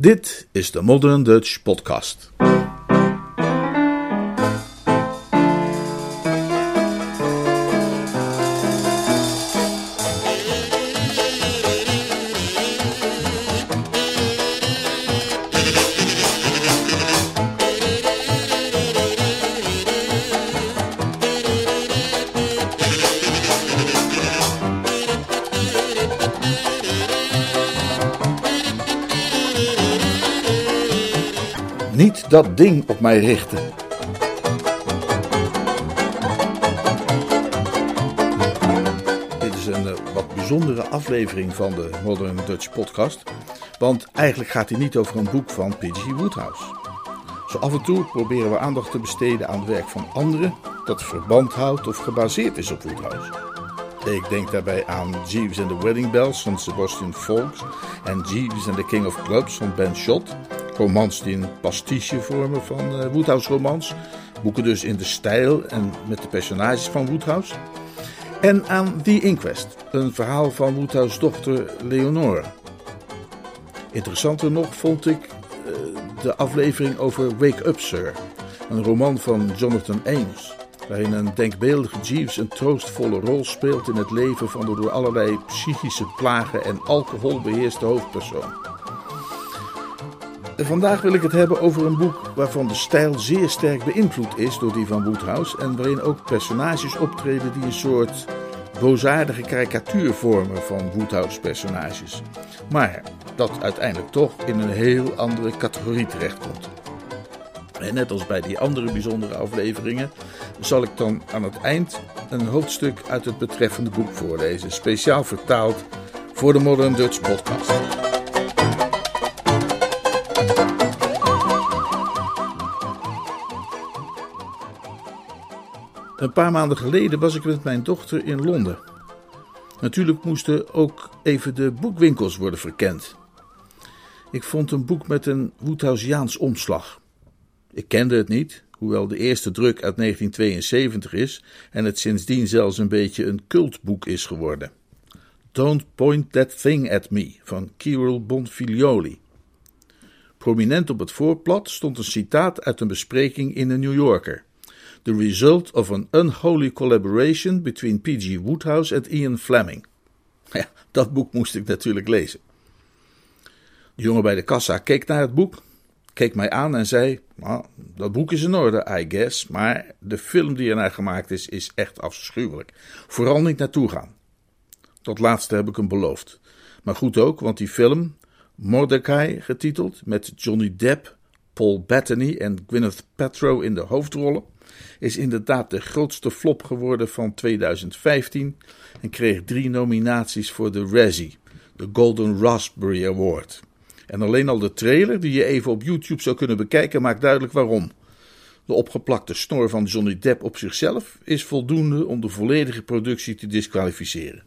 Dit is de Modern Dutch Podcast. Dat ding op mij richten. Dit is een eh, wat bijzondere aflevering van de Modern Dutch Podcast. Want eigenlijk gaat hij niet over een boek van P.G. Woodhouse. Zo af en toe proberen we aandacht te besteden aan het werk van anderen dat verband houdt of gebaseerd is op Woodhouse. Ik denk daarbij aan Jeeves and the Wedding Bells van Sebastian Faulks en Jeeves and the King of Clubs van Ben Schott. Romans die een pastiche vormen van uh, Woodhouse romans. Boeken dus in de stijl en met de personages van Woodhouse. En aan The Inquest, een verhaal van Woodhouse dochter Leonore. Interessanter nog vond ik uh, de aflevering over Wake Up Sir, een roman van Jonathan Ames waarin een denkbeeldige Jeeves een troostvolle rol speelt in het leven van de door allerlei psychische plagen en alcohol beheerste hoofdpersoon. En vandaag wil ik het hebben over een boek waarvan de stijl zeer sterk beïnvloed is door die van Woodhouse en waarin ook personages optreden die een soort boosaardige karikatuur vormen van Woodhouse personages. Maar dat uiteindelijk toch in een heel andere categorie terechtkomt. En net als bij die andere bijzondere afleveringen zal ik dan aan het eind een hoofdstuk uit het betreffende boek voorlezen, speciaal vertaald voor de Modern Dutch Podcast. Een paar maanden geleden was ik met mijn dochter in Londen. Natuurlijk moesten ook even de boekwinkels worden verkend. Ik vond een boek met een Woodhouseaans omslag. Ik kende het niet, hoewel de eerste druk uit 1972 is en het sindsdien zelfs een beetje een cultboek is geworden. Don't Point That Thing at Me van Kirill Bonfilioli. Prominent op het voorblad stond een citaat uit een bespreking in de New Yorker. The result of an unholy collaboration between P.G. Woodhouse en Ian Fleming. Ja, dat boek moest ik natuurlijk lezen. De jongen bij de kassa keek naar het boek, keek mij aan en zei: nou, Dat boek is in orde, I guess, maar de film die ernaar gemaakt is, is echt afschuwelijk. Vooral niet naartoe gaan. Dat laatste heb ik hem beloofd. Maar goed ook, want die film, Mordecai getiteld, met Johnny Depp, Paul Bettany en Gwyneth Paltrow in de hoofdrollen, is inderdaad de grootste flop geworden van 2015 en kreeg drie nominaties voor de Razzie, de Golden Raspberry Award. En alleen al de trailer, die je even op YouTube zou kunnen bekijken, maakt duidelijk waarom. De opgeplakte snor van Johnny Depp op zichzelf is voldoende om de volledige productie te disqualificeren.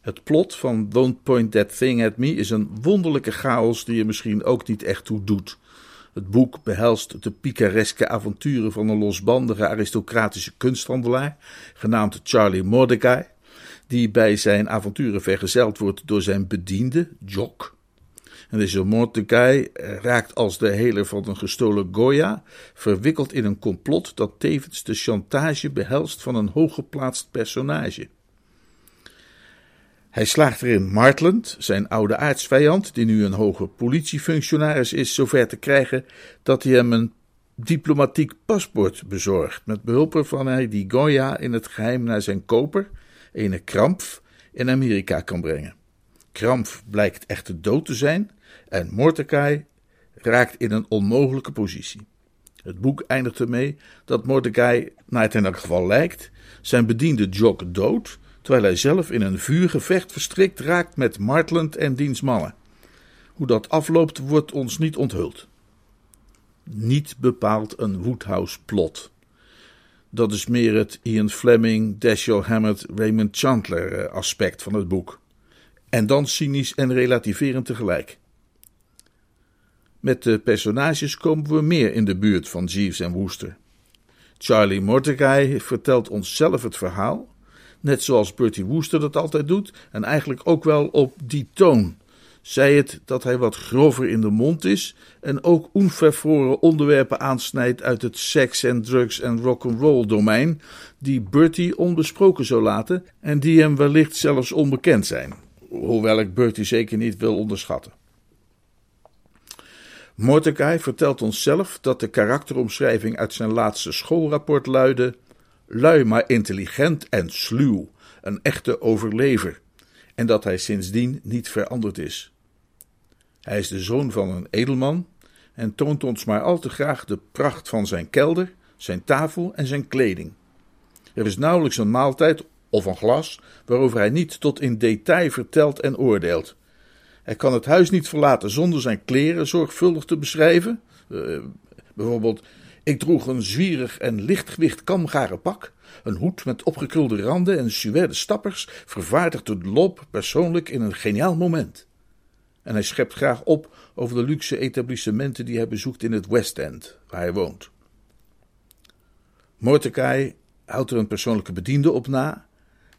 Het plot van Don't Point That Thing at Me is een wonderlijke chaos die je misschien ook niet echt toe doet. Het boek behelst de picareske avonturen van een losbandige aristocratische kunsthandelaar, genaamd Charlie Mordecai, die bij zijn avonturen vergezeld wordt door zijn bediende, Jock. En deze Mordecai raakt als de heler van een gestolen Goya verwikkeld in een complot dat tevens de chantage behelst van een hooggeplaatst personage. Hij slaagt erin Martland, zijn oude aartsvijand, die nu een hoge politiefunctionaris is, zover te krijgen dat hij hem een diplomatiek paspoort bezorgt, met behulp waarvan hij die Goya in het geheim naar zijn koper, ene Krampf, in Amerika kan brengen. Krampf blijkt echter dood te zijn en Mordecai raakt in een onmogelijke positie. Het boek eindigt ermee dat Mordecai, naar het in elk geval lijkt, zijn bediende Jock dood terwijl hij zelf in een vuurgevecht verstrikt raakt met Martland en diens mannen. Hoe dat afloopt wordt ons niet onthuld. Niet bepaald een Woodhouse-plot. Dat is meer het Ian Fleming, Dashiell Hammett, Raymond Chandler eh, aspect van het boek. En dan cynisch en relativerend tegelijk. Met de personages komen we meer in de buurt van Jeeves en Wooster. Charlie Mordecai vertelt ons zelf het verhaal, net zoals Bertie Wooster dat altijd doet, en eigenlijk ook wel op die toon. zij het dat hij wat grover in de mond is en ook onvervroren onderwerpen aansnijdt uit het seks en drugs en rock'n'roll domein, die Bertie onbesproken zou laten en die hem wellicht zelfs onbekend zijn, hoewel ik Bertie zeker niet wil onderschatten. Mordecai vertelt ons zelf dat de karakteromschrijving uit zijn laatste schoolrapport luidde: lui maar intelligent en sluw, een echte overlever, en dat hij sindsdien niet veranderd is. Hij is de zoon van een edelman en toont ons maar al te graag de pracht van zijn kelder, zijn tafel en zijn kleding. Er is nauwelijks een maaltijd of een glas waarover hij niet tot in detail vertelt en oordeelt. Hij kan het huis niet verlaten zonder zijn kleren zorgvuldig te beschrijven. Uh, bijvoorbeeld, ik droeg een zwierig en lichtgewicht kamgaren pak, een hoed met opgekrulde randen en suède stappers, vervaardigd door Lob persoonlijk in een geniaal moment. En hij schept graag op over de luxe etablissementen die hij bezoekt in het West End, waar hij woont. Mordecai houdt er een persoonlijke bediende op na,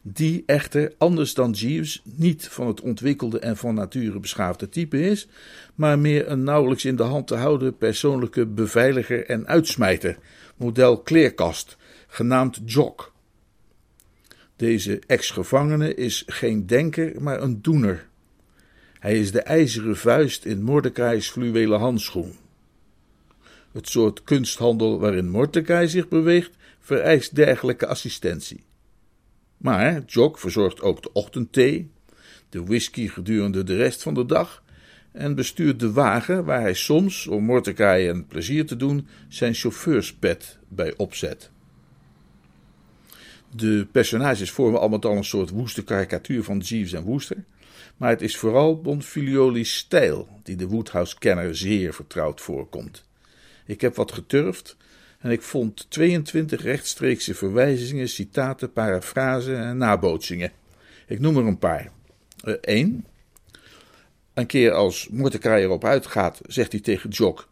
die echter, anders dan Jeeves, niet van het ontwikkelde en van nature beschaafde type is, maar meer een nauwelijks in de hand te houden persoonlijke beveiliger en uitsmijter, model kleerkast, genaamd Jock. Deze ex-gevangene is geen denker, maar een doener. Hij is de ijzeren vuist in Mordecai's fluwelen handschoen. Het soort kunsthandel waarin Mordecai zich beweegt, vereist dergelijke assistentie. Maar Jock verzorgt ook de ochtendthee, de whisky gedurende de rest van de dag en bestuurt de wagen waar hij soms, om Mordecai een plezier te doen, zijn chauffeurspet bij opzet. De personages vormen allemaal al een soort woeste karikatuur van Jeeves en Wooster, maar het is vooral Bonfilioli's stijl die de Woodhouse-kenner zeer vertrouwd voorkomt. Ik heb wat geturfd en ik vond 22 rechtstreekse verwijzingen, citaten, parafrasen en nabootsingen. Ik noem er een paar. Eén. Uh, een keer als Mordecai erop uitgaat, zegt hij tegen Jock: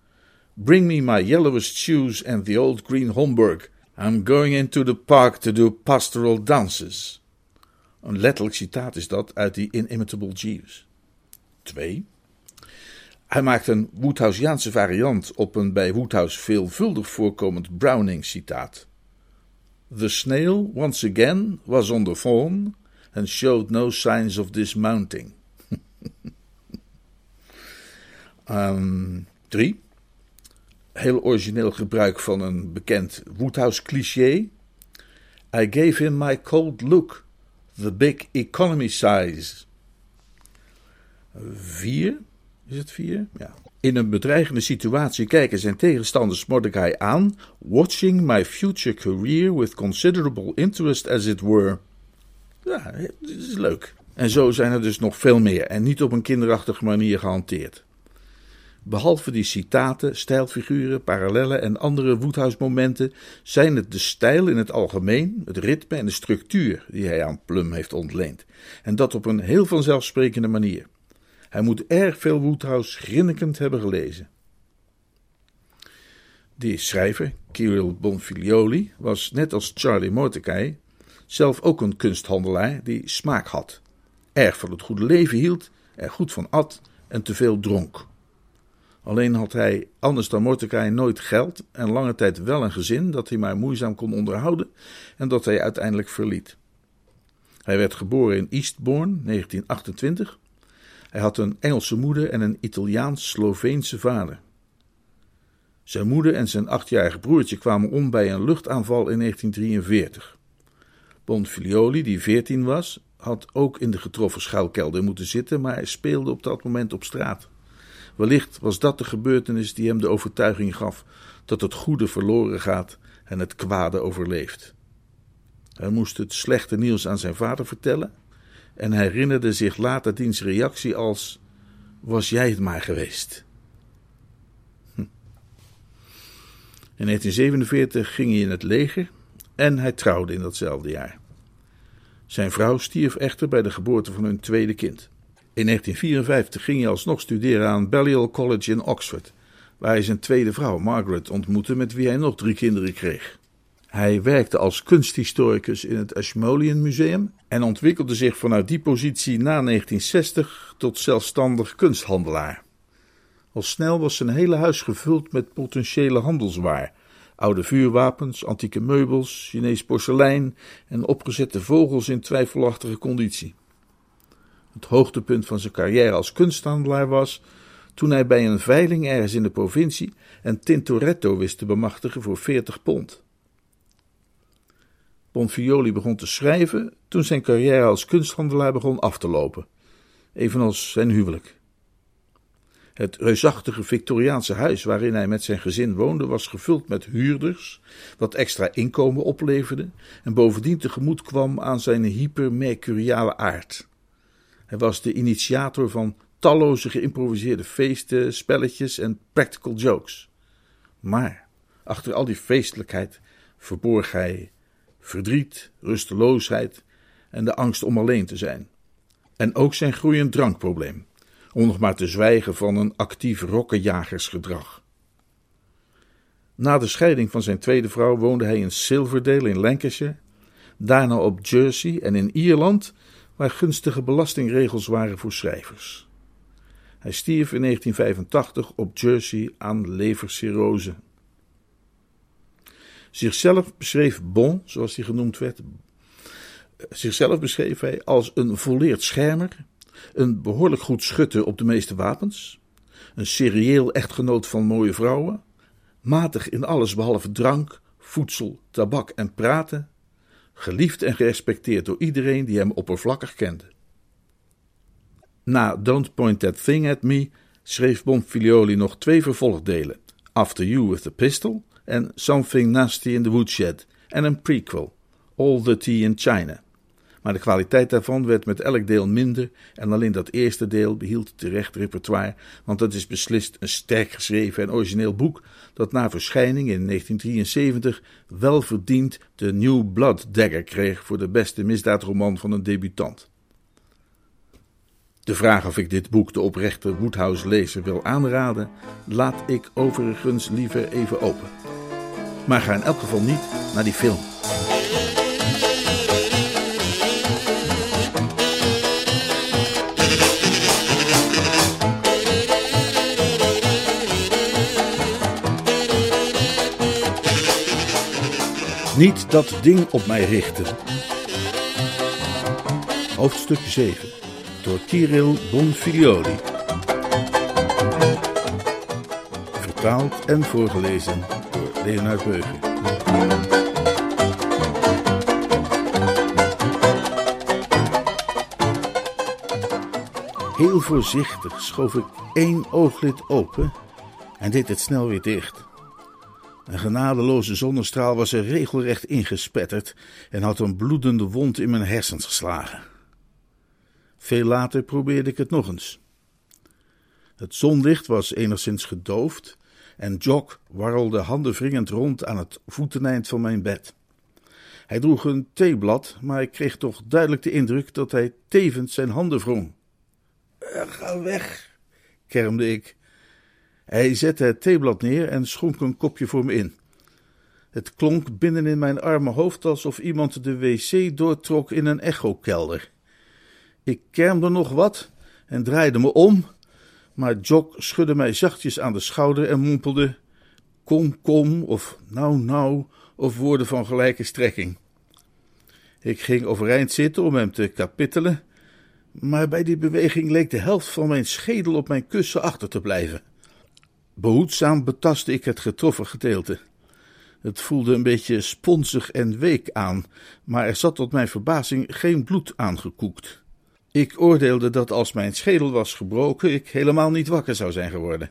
Bring me my yellowest shoes and the old green Homburg. I'm going into the park to do pastoral dances. Een letterlijk citaat is dat uit die Inimitable Jeeves. 2. Hij maakt een Woodhouseiaanse variant op een bij Woodhouse veelvuldig voorkomend Browning-citaat. The snail once again was on the fawn and showed no signs of dismounting. um, drie. Heel origineel gebruik van een bekend Woodhouse-cliché. I gave him my cold look, the big economy size. Vier. Is het vier? Ja. In een bedreigende situatie kijken zijn tegenstanders Mordecai aan, watching my future career with considerable interest as it were. Ja, het is leuk. En zo zijn er dus nog veel meer en niet op een kinderachtige manier gehanteerd. Behalve die citaten, stijlfiguren, parallellen en andere Woodhouse-momenten zijn het de stijl in het algemeen, het ritme en de structuur die hij aan Plum heeft ontleend. En dat op een heel vanzelfsprekende manier. Hij moet erg veel Woodhouse grinnikend hebben gelezen. Die schrijver, Kirill Bonfilioli, was net als Charlie Mordecai zelf ook een kunsthandelaar die smaak had, erg van het goede leven hield, er goed van at en te veel dronk. Alleen had hij, anders dan Mordecai, nooit geld en lange tijd wel een gezin dat hij maar moeizaam kon onderhouden en dat hij uiteindelijk verliet. Hij werd geboren in Eastbourne, 1928, hij had een Engelse moeder en een Italiaans-Sloveense vader. Zijn moeder en zijn achtjarige broertje kwamen om bij een luchtaanval in 1943. Bonfilioli, die veertien was, had ook in de getroffen schuilkelder moeten zitten, maar hij speelde op dat moment op straat. Wellicht was dat de gebeurtenis die hem de overtuiging gaf dat het goede verloren gaat en het kwade overleeft. Hij moest het slechte nieuws aan zijn vader vertellen en herinnerde zich later diens reactie als: Was jij het maar geweest? Hm. In 1947 ging hij in het leger en hij trouwde in datzelfde jaar. Zijn vrouw stierf echter bij de geboorte van hun tweede kind. In 1954 ging hij alsnog studeren aan Balliol College in Oxford, waar hij zijn tweede vrouw, Margaret, ontmoette, met wie hij nog drie kinderen kreeg. Hij werkte als kunsthistoricus in het Ashmolean Museum en ontwikkelde zich vanuit die positie na 1960 tot zelfstandig kunsthandelaar. Al snel was zijn hele huis gevuld met potentiële handelswaar: oude vuurwapens, antieke meubels, Chinees porselein en opgezette vogels in twijfelachtige conditie. Het hoogtepunt van zijn carrière als kunsthandelaar was toen hij bij een veiling ergens in de provincie een Tintoretto wist te bemachtigen voor 40 pond. Bonfioli begon te schrijven toen zijn carrière als kunsthandelaar begon af te lopen, evenals zijn huwelijk. Het reusachtige Victoriaanse huis waarin hij met zijn gezin woonde was gevuld met huurders, wat extra inkomen opleverde en bovendien tegemoet kwam aan zijn hypermercuriale aard. Hij was de initiator van talloze geïmproviseerde feesten, spelletjes en practical jokes. Maar achter al die feestelijkheid verborg hij verdriet, rusteloosheid en de angst om alleen te zijn. En ook zijn groeiend drankprobleem, om nog maar te zwijgen van een actief rokkenjagersgedrag. Na de scheiding van zijn tweede vrouw woonde hij in Silverdale in Lancashire, daarna op Jersey en in Ierland, waar gunstige belastingregels waren voor schrijvers. Hij stierf in 1985 op Jersey aan levercirrose. Zichzelf beschreef Bon, zoals hij genoemd werd, zichzelf beschreef hij als een volleerd schermer, een behoorlijk goed schutter op de meeste wapens, een serieel echtgenoot van mooie vrouwen, matig in alles behalve drank, voedsel, tabak en praten, geliefd en gerespecteerd door iedereen die hem oppervlakkig kende. Na Don't Point That Thing at Me schreef Bonfilioli nog twee vervolgdelen: After You with the Pistol en Something Nasty in the Woodshed en een prequel, All the Tea in China. Maar de kwaliteit daarvan werd met elk deel minder en alleen dat eerste deel behield terecht repertoire, want het is beslist een sterk geschreven en origineel boek dat na verschijning in 1973 wel verdiend de New Blood Dagger kreeg voor de beste misdaadroman van een debutant. De vraag of ik dit boek de oprechte Woodhouse-lezer wil aanraden, laat ik overigens liever even open. Maar ga in elk geval niet naar die film. Niet dat ding op mij richten. Hoofdstuk 7 door Kirill Bonfilioli. Vertaald en voorgelezen door Leonard Beuger. Heel voorzichtig schoof ik één ooglid open en deed het snel weer dicht. Een genadeloze zonnestraal was er regelrecht ingespetterd en had een bloedende wond in mijn hersens geslagen. Veel later probeerde ik het nog eens. Het zonlicht was enigszins gedoofd en Jock warrelde handenwringend rond aan het voeteneind van mijn bed. Hij droeg een theeblad, maar ik kreeg toch duidelijk de indruk dat hij tevens zijn handen wrong. Eh, ga weg, kermde ik. Hij zette het theeblad neer en schonk een kopje voor me in. Het klonk binnen in mijn arme hoofd alsof iemand de wc doortrok in een echokelder. Ik kermde nog wat en draaide me om, maar Jock schudde mij zachtjes aan de schouder en mompelde: Kom, kom, of nou, nou, of woorden van gelijke strekking. Ik ging overeind zitten om hem te kapittelen, maar bij die beweging leek de helft van mijn schedel op mijn kussen achter te blijven. Behoedzaam betastte ik het getroffen gedeelte. Het voelde een beetje sponsig en week aan, maar er zat tot mijn verbazing geen bloed aangekoekt. Ik oordeelde dat als mijn schedel was gebroken, ik helemaal niet wakker zou zijn geworden.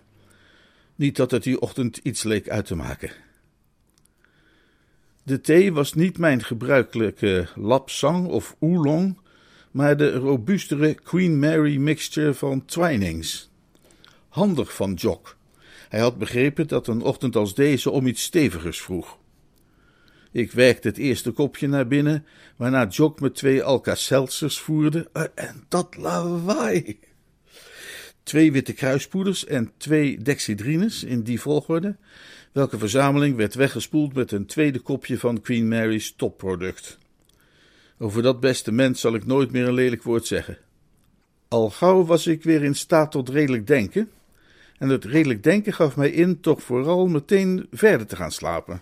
Niet dat het die ochtend iets leek uit te maken. De thee was niet mijn gebruikelijke lapsang of oolong, maar de robuustere Queen Mary mixture van Twinings. Handig van Jock. Hij had begrepen dat een ochtend als deze om iets stevigers vroeg. Ik werkte het eerste kopje naar binnen, waarna Jock me twee Alka-Seltzers voerde. Eh, en dat lawaai! twee witte kruispoeders en twee dexidrines in die volgorde, welke verzameling werd weggespoeld met een tweede kopje van Queen Mary's topproduct. Over dat beste mens zal ik nooit meer een lelijk woord zeggen. Al gauw was ik weer in staat tot redelijk denken, en het redelijk denken gaf mij in toch vooral meteen verder te gaan slapen.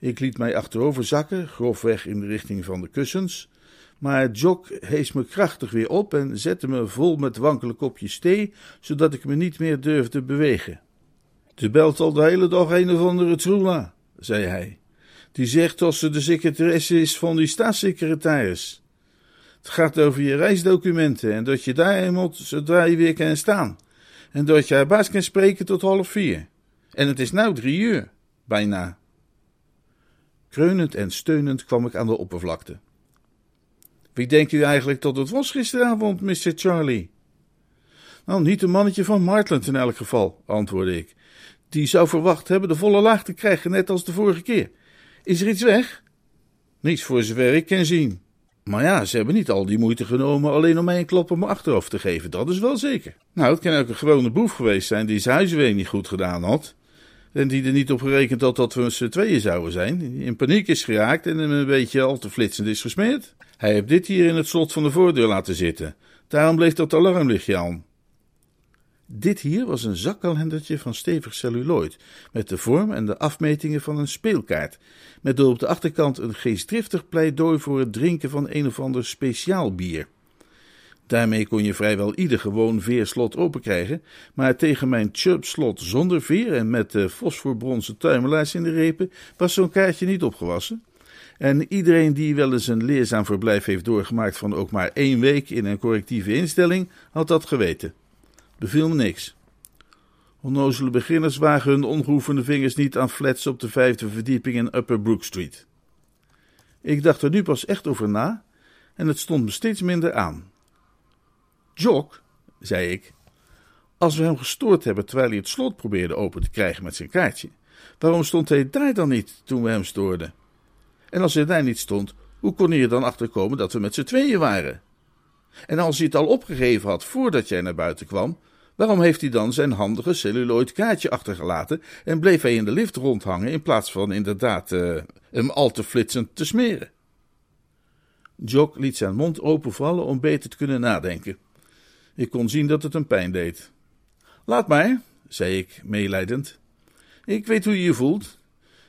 Ik liet mij achterover zakken, grofweg in de richting van de kussens, maar Jock hees me krachtig weer op en zette me vol met wankele kopjes thee, zodat ik me niet meer durfde bewegen. De belt al de hele dag een of andere troela, zei hij. Die zegt dat ze de secretaresse is van die staatssecretaris. Het gaat over je reisdocumenten en dat je daar moet zodra je weer kan staan. En dat je haar baas kan spreken tot half vier. En het is nou drie uur, bijna. Kreunend en steunend kwam ik aan de oppervlakte. Wie denkt u eigenlijk dat het was gisteravond, Mr. Charlie? Nou, niet een mannetje van Martland in elk geval, antwoordde ik. Die zou verwacht hebben de volle laag te krijgen, net als de vorige keer. Is er iets weg? Niets voor zover ik kan zien. Maar ja, ze hebben niet al die moeite genomen alleen om mij een klop op mijn achterhoofd te geven, dat is wel zeker. Nou, het kan ook een gewone boef geweest zijn die zijn huiswerk niet goed gedaan had. En die er niet op gerekend had dat we z'n tweeën zouden zijn. In paniek is geraakt en hem een beetje al te flitsend is gesmeerd. Hij heeft dit hier in het slot van de voordeur laten zitten. Daarom bleef dat alarmlichtje aan. Dit hier was een zakkalendertje van stevig celluloid, met de vorm en de afmetingen van een speelkaart, met op de achterkant een geestdriftig pleidooi voor het drinken van een of ander speciaal bier. Daarmee kon je vrijwel ieder gewoon veerslot openkrijgen, maar tegen mijn chubslot zonder veer en met de fosforbronzen tuimelaars in de repen was zo'n kaartje niet opgewassen. En iedereen die wel eens een leerzaam verblijf heeft doorgemaakt van ook maar één week in een correctieve instelling, had dat geweten. Beviel me niks. Onnozele beginners wagen hun ongeoefende vingers niet aan flats op de vijfde verdieping in Upper Brook Street. Ik dacht er nu pas echt over na en het stond me steeds minder aan. Jock, zei ik, als we hem gestoord hebben terwijl hij het slot probeerde open te krijgen met zijn kaartje, waarom stond hij daar dan niet toen we hem stoorden? En als hij daar niet stond, hoe kon hij er dan achterkomen dat we met z'n tweeën waren? En als hij het al opgegeven had voordat jij naar buiten kwam, waarom heeft hij dan zijn handige celluloid kaartje achtergelaten en bleef hij in de lift rondhangen in plaats van inderdaad uh, hem al te flitsend te smeren? Jock liet zijn mond openvallen om beter te kunnen nadenken. Ik kon zien dat het hem pijn deed. Laat maar, zei ik, meelijdend. Ik weet hoe je je voelt.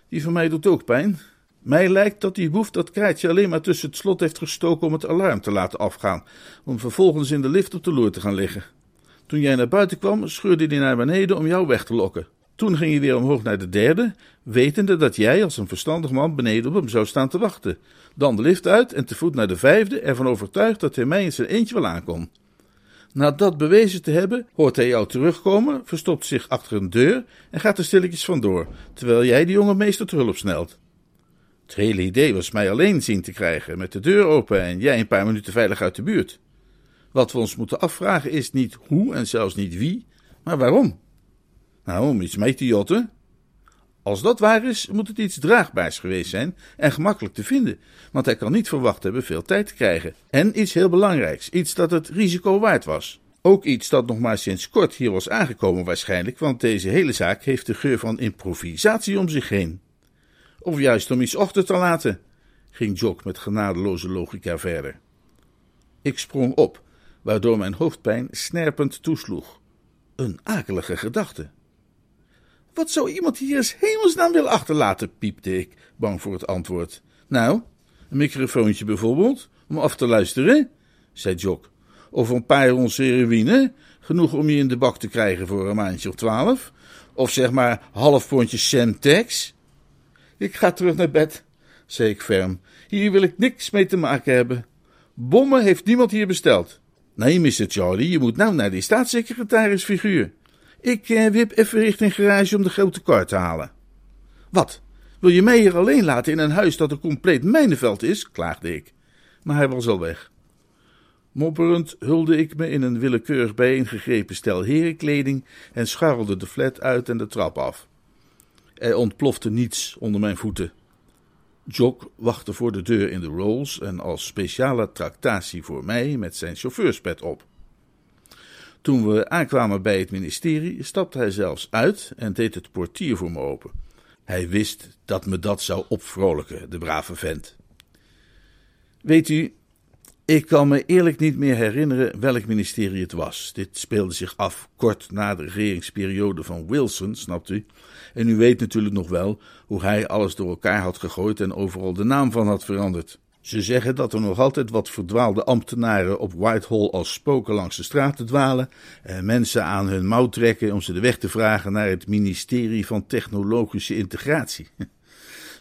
Die van mij doet ook pijn. Mij lijkt dat die boef dat kaartje alleen maar tussen het slot heeft gestoken om het alarm te laten afgaan, om vervolgens in de lift op de loer te gaan liggen. Toen jij naar buiten kwam, scheurde hij naar beneden om jou weg te lokken. Toen ging hij weer omhoog naar de derde, wetende dat jij als een verstandig man beneden op hem zou staan te wachten. Dan de lift uit en te voet naar de vijfde, ervan overtuigd dat hij mij in zijn eentje wel aankon. Na dat bewezen te hebben, hoort hij jou terugkomen, verstopt zich achter een deur en gaat er stilletjes vandoor, terwijl jij de jonge meester te hulp snelt. Het hele idee was mij alleen zien te krijgen, met de deur open en jij een paar minuten veilig uit de buurt. Wat we ons moeten afvragen is niet hoe en zelfs niet wie, maar waarom. Nou, om iets mee te jotten. Als dat waar is, moet het iets draagbaars geweest zijn en gemakkelijk te vinden, want hij kan niet verwacht hebben veel tijd te krijgen. En iets heel belangrijks, iets dat het risico waard was. Ook iets dat nog maar sinds kort hier was aangekomen waarschijnlijk, want deze hele zaak heeft de geur van improvisatie om zich heen. Of juist om iets achter te laten, ging Jock met genadeloze logica verder. Ik sprong op, waardoor mijn hoofdpijn snerpend toesloeg. Een akelige gedachte. Wat zou iemand hier eens hemelsnaam willen achterlaten, piepte ik, bang voor het antwoord. Nou, een microfoontje bijvoorbeeld, om af te luisteren, zei Jock. Of een paar ons heroïne, genoeg om je in de bak te krijgen voor een maandje of twaalf. Of zeg maar half pondje Semtex. Ik ga terug naar bed, zei ik ferm. Hier wil ik niks mee te maken hebben. Bommen heeft niemand hier besteld. Nee, Mr. Charlie, je moet nou naar die staatssecretarisfiguur. Ik eh, wip even richting garage om de grote kar te halen. Wat? Wil je mij hier alleen laten in een huis dat een compleet mijnenveld is? klaagde ik. Maar hij was al weg. Mopperend hulde ik me in een willekeurig bijeengegrepen stel herenkleding en scharrelde de flat uit en de trap af. Er ontplofte niets onder mijn voeten. Jock wachtte voor de deur in de Rolls en als speciale tractatie voor mij met zijn chauffeurspet op. Toen we aankwamen bij het ministerie, stapte hij zelfs uit en deed het portier voor me open. Hij wist dat me dat zou opvrolijken, de brave vent. Weet u, ik kan me eerlijk niet meer herinneren welk ministerie het was. Dit speelde zich af kort na de regeringsperiode van Wilson, snapt u? En u weet natuurlijk nog wel hoe hij alles door elkaar had gegooid en overal de naam van had veranderd. Ze zeggen dat er nog altijd wat verdwaalde ambtenaren op Whitehall als spoken langs de straten dwalen en mensen aan hun mouw trekken om ze de weg te vragen naar het ministerie van Technologische Integratie.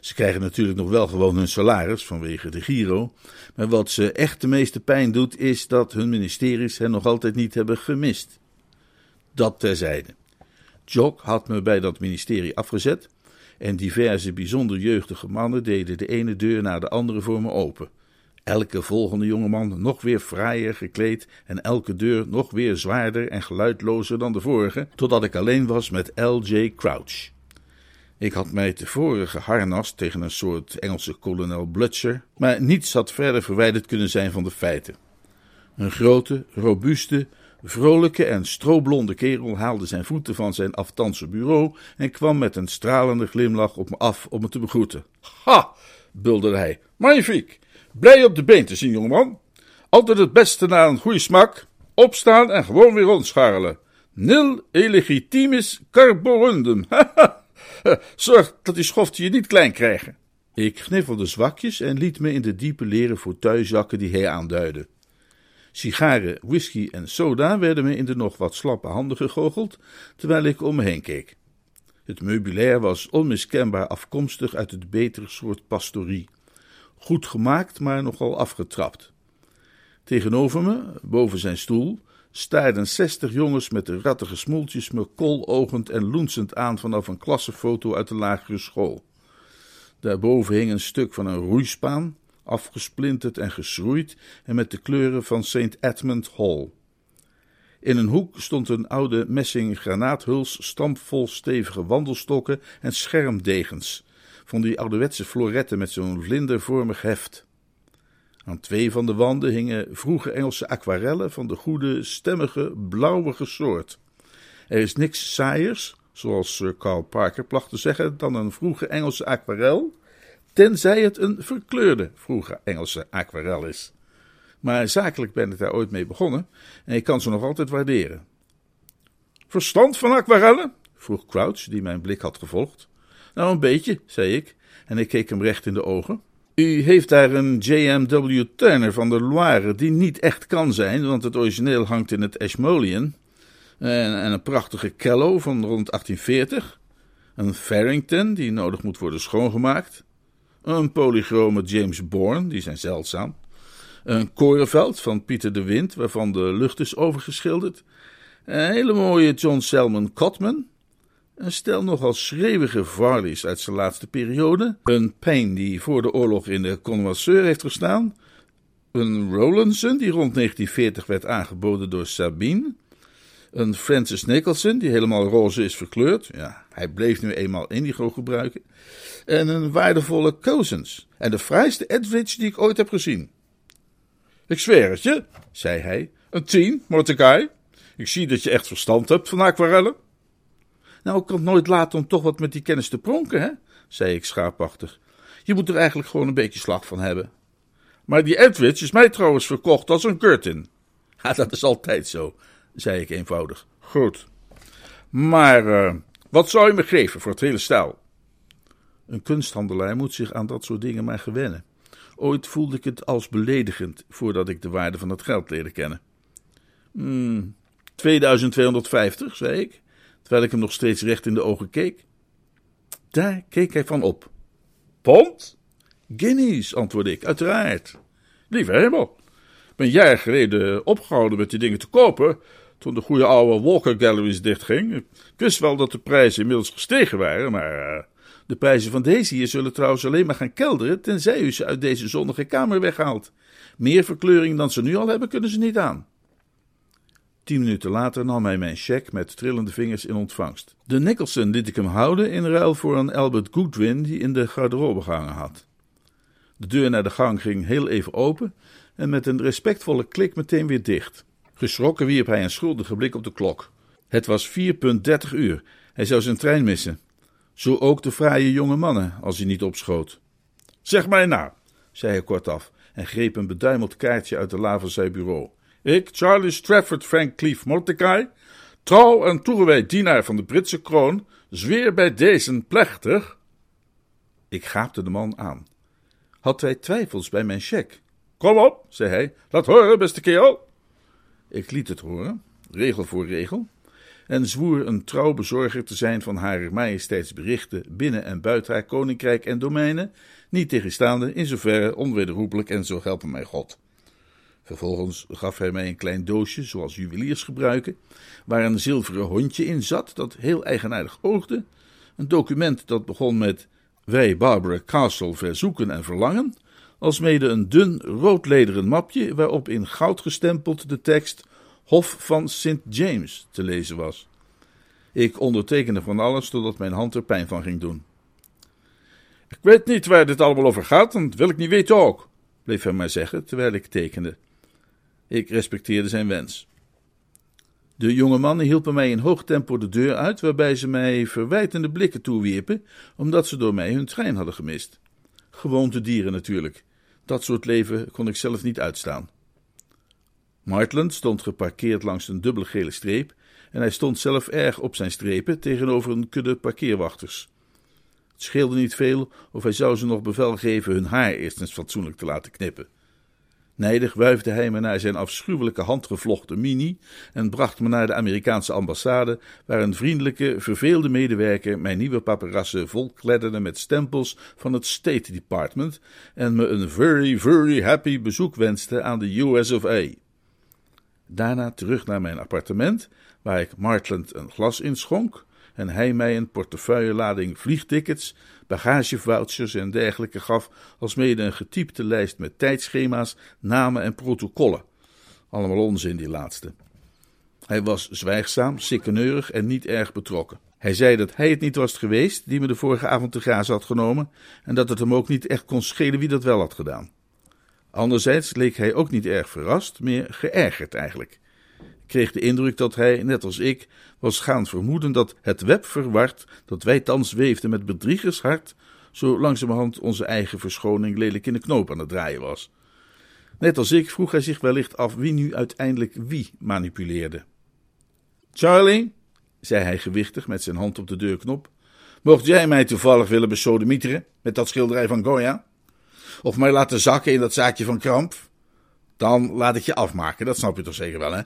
Ze krijgen natuurlijk nog wel gewoon hun salaris vanwege de Giro, maar wat ze echt de meeste pijn doet is dat hun ministeries hen nog altijd niet hebben gemist. Dat terzijde. Jock had me bij dat ministerie afgezet en diverse bijzonder jeugdige mannen deden de ene deur na de andere voor me open. Elke volgende jongeman nog weer fraaier gekleed en elke deur nog weer zwaarder en geluidlozer dan de vorige, totdat ik alleen was met L.J. Crouch. Ik had mij tevoren geharnast tegen een soort Engelse kolonel Blutcher, maar niets had verder verwijderd kunnen zijn van de feiten. Een grote, robuuste, vrolijke en stroblonde kerel haalde zijn voeten van zijn aftanse bureau en kwam met een stralende glimlach op me af om me te begroeten. Ha, bulderde hij. Magnifiek. Blij op de been te zien, jongeman. Altijd het beste na een goede smak. Opstaan en gewoon weer rondscharrelen. Nil illegitimis carborundum. Zorg dat die schoften je niet klein krijgen. Ik gniffelde zwakjes en liet me in de diepe leren fauteuil zakken die hij aanduidde. Sigaren, whisky en soda werden me in de nog wat slappe handen gegoocheld, terwijl ik om me heen keek. Het meubilair was onmiskenbaar afkomstig uit het betere soort pastorie. Goed gemaakt, maar nogal afgetrapt. Tegenover me, boven zijn stoel, staarden zestig jongens met de rattige smoeltjes me koologend en loensend aan vanaf een klassenfoto uit de lagere school. Daarboven hing een stuk van een roeispaan, afgesplinterd en geschroeid en met de kleuren van St. Edmund Hall. In een hoek stond een oude messing granaathuls, stampvol stevige wandelstokken en schermdegens, van die ouderwetse floretten met zo'n vlindervormig heft. Aan twee van de wanden hingen vroege Engelse aquarellen van de goede, stemmige, blauwige soort. Er is niks saaiers, zoals Sir Carl Parker placht te zeggen, dan een vroege Engelse aquarel, tenzij het een verkleurde vroege Engelse aquarel is. Maar zakelijk ben ik daar ooit mee begonnen en ik kan ze nog altijd waarderen. Verstand van aquarellen? vroeg Crouch, die mijn blik had gevolgd. Nou, een beetje, zei ik, en ik keek hem recht in de ogen. U heeft daar een J.M.W. Turner van de Loire, die niet echt kan zijn, want het origineel hangt in het Ashmolean. En, en een prachtige Kello van rond 1840. Een Farrington, die nodig moet worden schoongemaakt. Een polychrome James Bourne, die zijn zeldzaam. Een korenveld van Pieter de Wind, waarvan de lucht is overgeschilderd. Een hele mooie John Selman Cotman. Een stel nogal schreeuwige Varleys uit zijn laatste periode. Een Payne die voor de oorlog in de Connoisseur heeft gestaan. Een Rowlandson die rond 1940 werd aangeboden door Sabine. Een Francis Nicholson die helemaal roze is verkleurd. Ja, hij bleef nu eenmaal indigo gebruiken. En een waardevolle Cousins. En de fraaiste Edwidge die ik ooit heb gezien. Ik zweer het je, zei hij. Een tien, Mordecai. Ik zie dat je echt verstand hebt van aquarellen. Nou, ik kan het nooit laten om toch wat met die kennis te pronken, hè? zei ik schaapachtig. Je moet er eigenlijk gewoon een beetje slag van hebben. Maar die Edwidge is mij trouwens verkocht als een curtin. Ja, dat is altijd zo, zei ik eenvoudig. Goed. Maar uh, wat zou je me geven voor het hele stijl? Een kunsthandelaar moet zich aan dat soort dingen maar gewennen. Ooit voelde ik het als beledigend voordat ik de waarde van het geld leerde kennen. Hmm, 2250, zei ik terwijl ik hem nog steeds recht in de ogen keek. Daar keek hij van op. Pond? Guineas, antwoordde ik, uiteraard. Lieve hemel, ik ben jaren geleden opgehouden met die dingen te kopen, toen de goede oude Walker Galleries dichtging. Ik wist wel dat de prijzen inmiddels gestegen waren, maar uh, de prijzen van deze hier zullen trouwens alleen maar gaan kelderen, tenzij u ze uit deze zonnige kamer weghaalt. Meer verkleuring dan ze nu al hebben, kunnen ze niet aan. Tien minuten later nam hij mijn cheque met trillende vingers in ontvangst. De Nicholson liet ik hem houden in ruil voor een Albert Goodwin die in de garderobe gehangen had. De deur naar de gang ging heel even open en met een respectvolle klik meteen weer dicht. Geschrokken wierp hij een schuldige blik op de klok. Het was 4.30 uur. Hij zou zijn trein missen. Zo ook de fraaie jonge mannen, als hij niet opschoot. Zeg mij na, zei hij kortaf en greep een beduimeld kaartje uit de la zijn bureau. Ik, Charlie Strafford Frank Cleef Mordecai, trouw en toegewijd dienaar van de Britse kroon, zweer bij deze plechtig. Ik gaapte de man aan. Had hij twijfels bij mijn cheque? Kom op, zei hij, laat horen, beste kerel. Ik liet het horen, regel voor regel, en zwoer een trouw bezorger te zijn van Hare Majesteits berichten binnen en buiten haar koninkrijk en domeinen, niet tegenstaande, in zoverre onwederroepelijk en zo helpen mij God. Vervolgens gaf hij mij een klein doosje, zoals juweliers gebruiken, waar een zilveren hondje in zat dat heel eigenaardig oogde, een document dat begon met wij Barbara Castle verzoeken en verlangen, alsmede een dun roodlederen mapje waarop in goud gestempeld de tekst Hof van St. James te lezen was. Ik ondertekende van alles totdat mijn hand er pijn van ging doen. Ik weet niet waar dit allemaal over gaat en dat wil ik niet weten ook, bleef hij maar zeggen terwijl ik tekende. Ik respecteerde zijn wens. De jonge mannen hielpen mij in hoog tempo de deur uit, waarbij ze mij verwijtende blikken toewierpen, omdat ze door mij hun trein hadden gemist. Gewoonte dieren natuurlijk. Dat soort leven kon ik zelf niet uitstaan. Martland stond geparkeerd langs een dubbele gele streep en hij stond zelf erg op zijn strepen tegenover een kudde parkeerwachters. Het scheelde niet veel of hij zou ze nog bevel geven hun haar eerst eens fatsoenlijk te laten knippen. Nijdig wuifde hij me naar zijn afschuwelijke handgevlochten mini en bracht me naar de Amerikaanse ambassade, waar een vriendelijke, verveelde medewerker mijn nieuwe paparassen volkledderde met stempels van het State Department en me een very, very happy bezoek wenste aan de US of A. Daarna terug naar mijn appartement, waar ik Martland een glas inschonk en hij mij een portefeuillelading vliegtickets, bagagevouchers en dergelijke gaf, alsmede een getypte lijst met tijdschema's, namen en protocollen. Allemaal onzin, die laatste. Hij was zwijgzaam, sikkeneurig en niet erg betrokken. Hij zei dat hij het niet was geweest die me de vorige avond te grazen had genomen en dat het hem ook niet echt kon schelen wie dat wel had gedaan. Anderzijds leek hij ook niet erg verrast, meer geërgerd eigenlijk kreeg de indruk dat hij, net als ik, was gaan vermoeden dat het web verward dat wij thans weefden met bedriegershart, zo langzamerhand onze eigen verschoning lelijk in de knoop aan het draaien was. Net als ik vroeg hij zich wellicht af wie nu uiteindelijk wie manipuleerde. Charlie, zei hij gewichtig met zijn hand op de deurknop, mocht jij mij toevallig willen besodemieteren met dat schilderij van Goya? Of mij laten zakken in dat zaakje van Kramp? Dan laat ik je afmaken, dat snap je toch zeker wel, hè?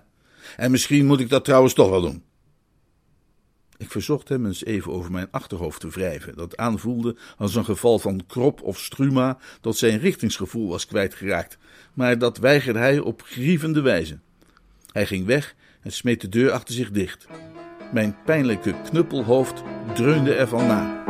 En misschien moet ik dat trouwens toch wel doen. Ik verzocht hem eens even over mijn achterhoofd te wrijven, dat aanvoelde als een geval van krop of struma dat zijn richtingsgevoel was kwijtgeraakt, maar dat weigerde hij op grievende wijze. Hij ging weg en smeet de deur achter zich dicht. Mijn pijnlijke knuppelhoofd dreunde ervan na.